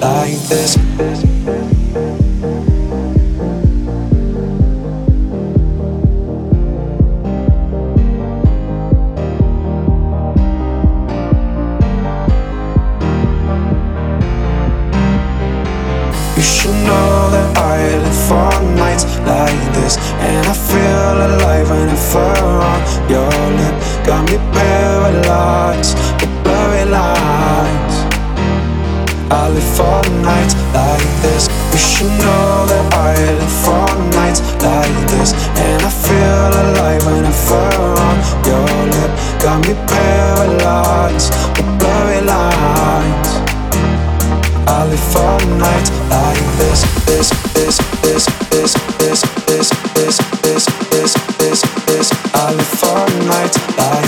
like this. You should know that I live for nights like this And I feel alive when I fur on your lip Got me paralyzed nights like this And I feel alive when I fur on your lip Got me paralyzed with blurry lines I live for nights like this, this, this, this, this, this, this, this, this, this, this, this I live for nights like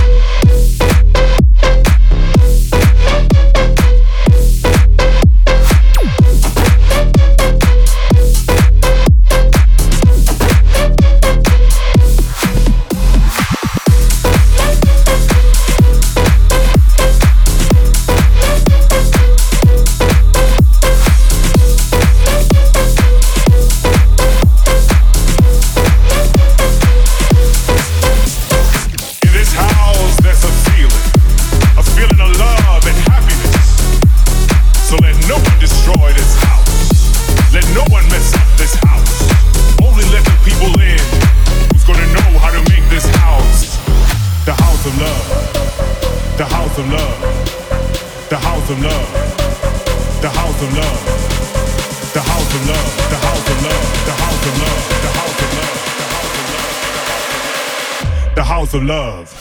Love.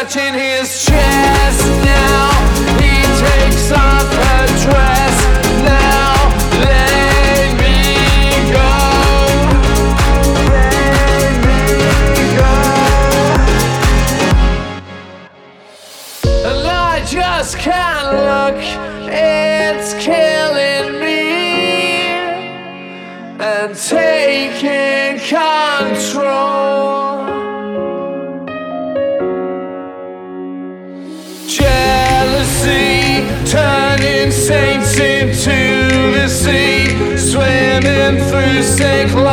touching his through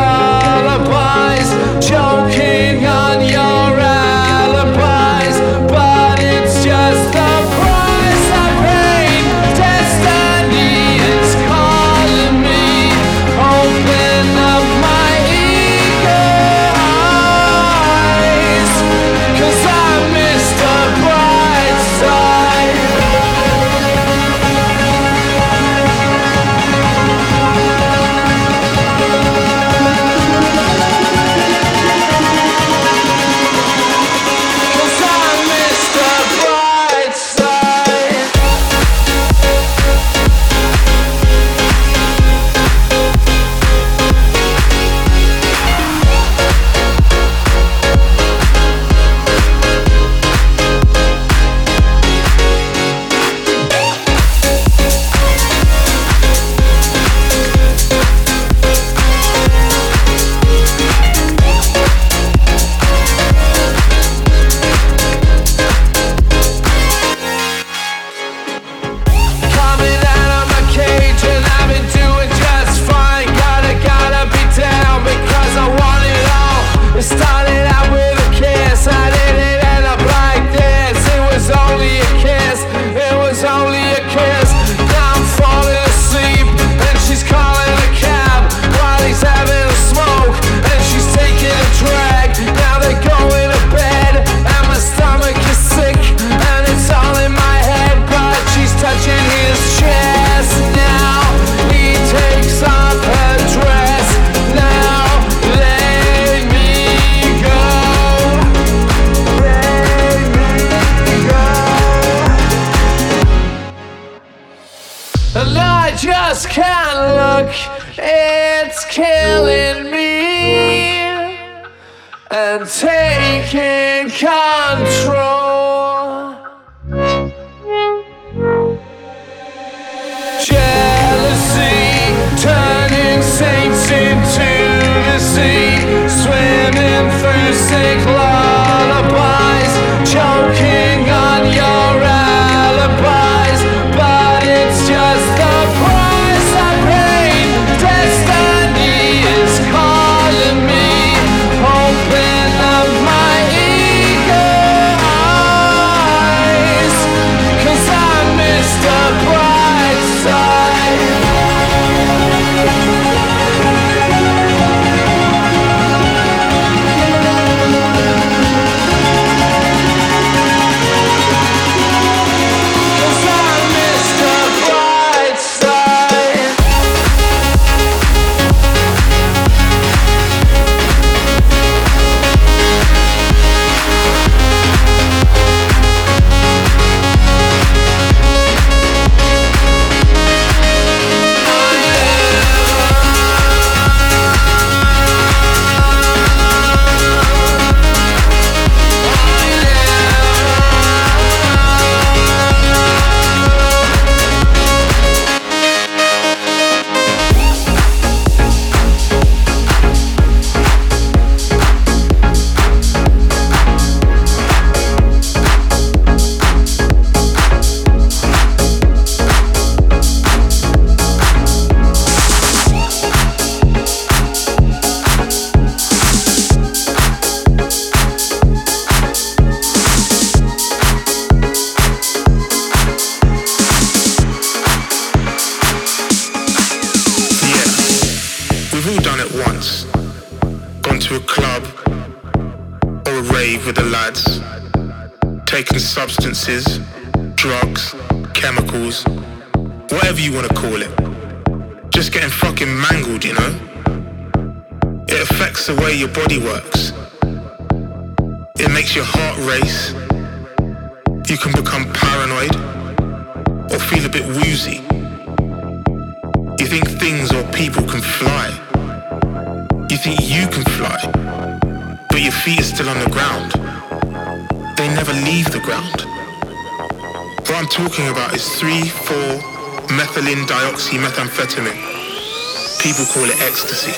ecstasy.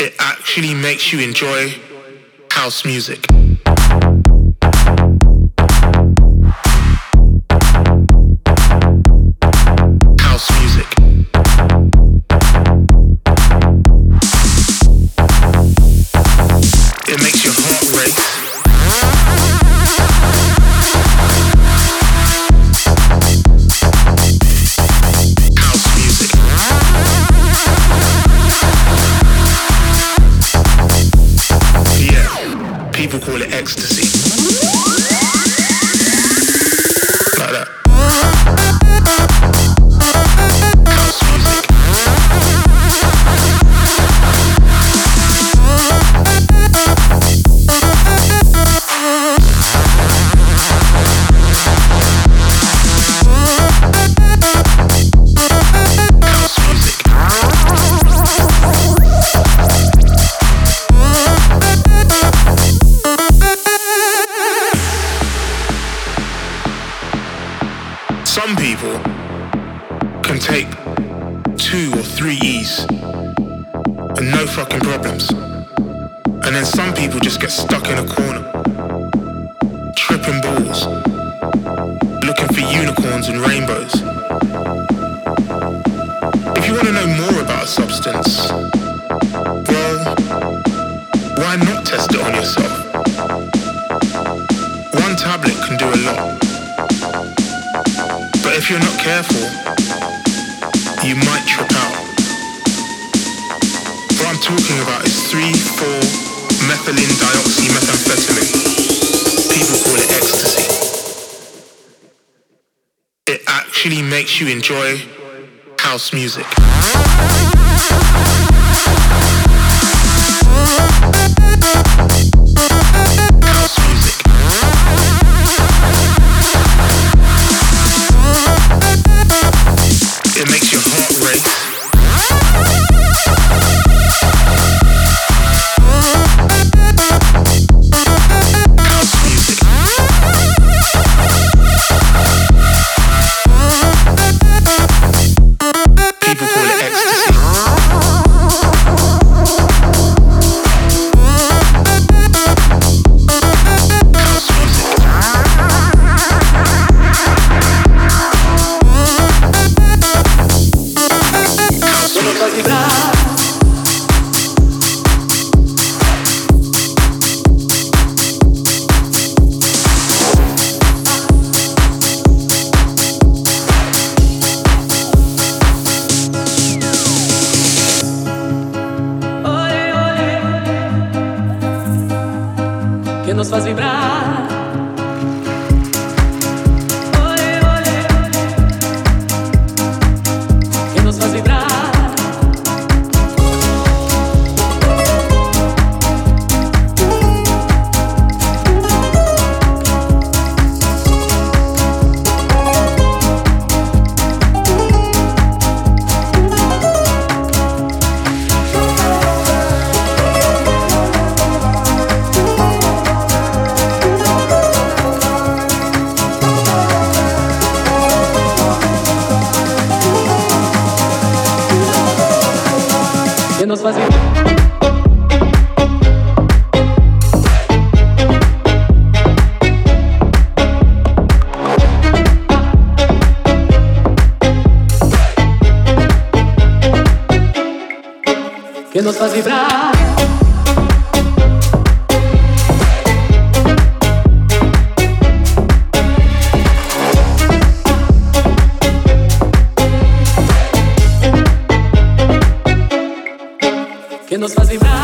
It actually makes you enjoy house music. It makes your heart race. joy nos faz vibrar.